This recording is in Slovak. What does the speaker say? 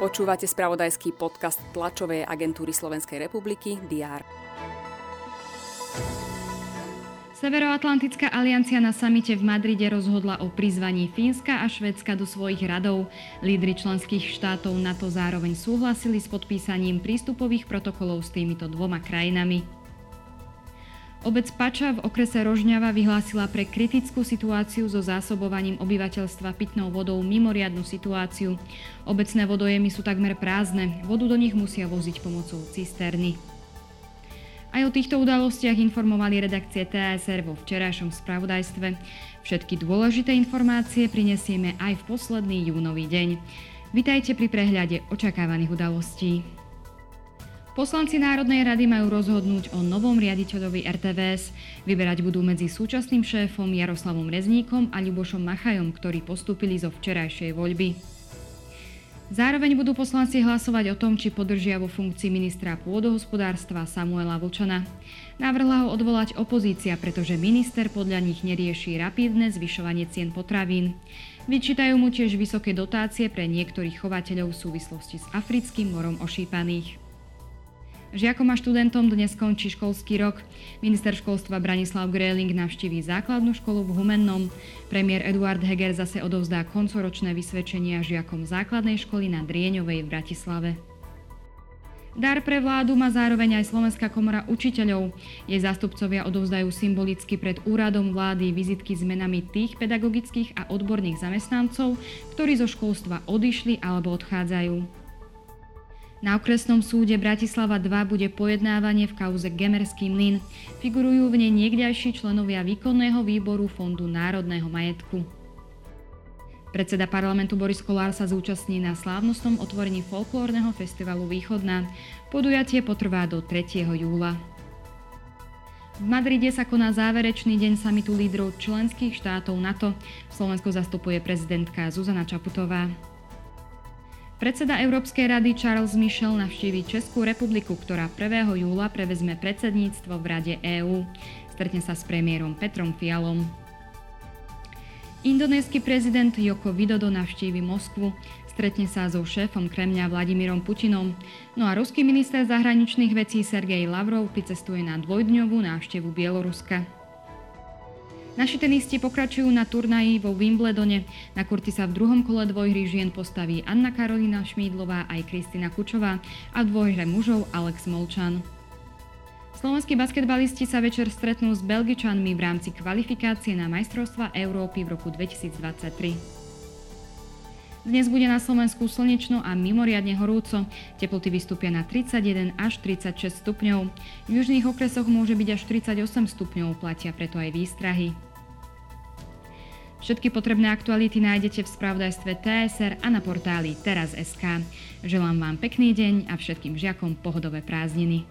Počúvate spravodajský podcast tlačovej agentúry Slovenskej republiky DR. Severoatlantická aliancia na samite v Madride rozhodla o prizvaní Fínska a Švedska do svojich radov. Lídry členských štátov NATO zároveň súhlasili s podpísaním prístupových protokolov s týmito dvoma krajinami. Obec Pača v okrese Rožňava vyhlásila pre kritickú situáciu so zásobovaním obyvateľstva pitnou vodou mimoriadnu situáciu. Obecné vodojemy sú takmer prázdne, vodu do nich musia voziť pomocou cisterny. Aj o týchto udalostiach informovali redakcie TSR vo včerajšom spravodajstve. Všetky dôležité informácie prinesieme aj v posledný júnový deň. Vitajte pri prehľade očakávaných udalostí. Poslanci Národnej rady majú rozhodnúť o novom riaditeľovi RTVS. Vyberať budú medzi súčasným šéfom Jaroslavom Rezníkom a Ľubošom Machajom, ktorí postúpili zo včerajšej voľby. Zároveň budú poslanci hlasovať o tom, či podržia vo funkcii ministra pôdohospodárstva Samuela Vlčana. Navrhla ho odvolať opozícia, pretože minister podľa nich nerieši rapidné zvyšovanie cien potravín. Vyčítajú mu tiež vysoké dotácie pre niektorých chovateľov v súvislosti s africkým morom ošípaných. Žiakom a študentom dnes končí školský rok. Minister školstva Branislav Gréling navštíví základnú školu v Humennom. Premiér Eduard Heger zase odovzdá koncoročné vysvedčenia žiakom základnej školy na Drieňovej v Bratislave. Dar pre vládu má zároveň aj Slovenská komora učiteľov. Jej zástupcovia odovzdajú symbolicky pred úradom vlády vizitky s menami tých pedagogických a odborných zamestnancov, ktorí zo školstva odišli alebo odchádzajú. Na okresnom súde Bratislava 2 bude pojednávanie v kauze Gemerský mlyn. Figurujú v nej niekdajší členovia výkonného výboru Fondu národného majetku. Predseda parlamentu Boris Kolár sa zúčastní na slávnostnom otvorení folklórneho festivalu Východná. Podujatie potrvá do 3. júla. V Madride sa koná záverečný deň samitu lídrov členských štátov NATO. Slovensko zastupuje prezidentka Zuzana Čaputová. Predseda Európskej rady Charles Michel navštíví Českú republiku, ktorá 1. júla prevezme predsedníctvo v Rade EÚ. Stretne sa s premiérom Petrom Fialom. Indonésky prezident Joko Widodo navštívi Moskvu, stretne sa so šéfom Kremľa Vladimírom Putinom, no a ruský minister zahraničných vecí Sergej Lavrov pricestuje na dvojdňovú návštevu Bieloruska. Naši tenisti pokračujú na turnaji vo Wimbledone. Na kurti sa v druhom kole dvojhry žien postaví Anna Karolina Šmídlová aj Kristina Kučová a v dvojhre mužov Alex Molčan. Slovenskí basketbalisti sa večer stretnú s Belgičanmi v rámci kvalifikácie na majstrovstva Európy v roku 2023. Dnes bude na Slovensku slnečno a mimoriadne horúco. Teploty vystúpia na 31 až 36 stupňov. V južných okresoch môže byť až 38 stupňov, platia preto aj výstrahy. Všetky potrebné aktuality nájdete v spravodajstve TSR a na portáli teraz.sk. Želám vám pekný deň a všetkým žiakom pohodové prázdniny.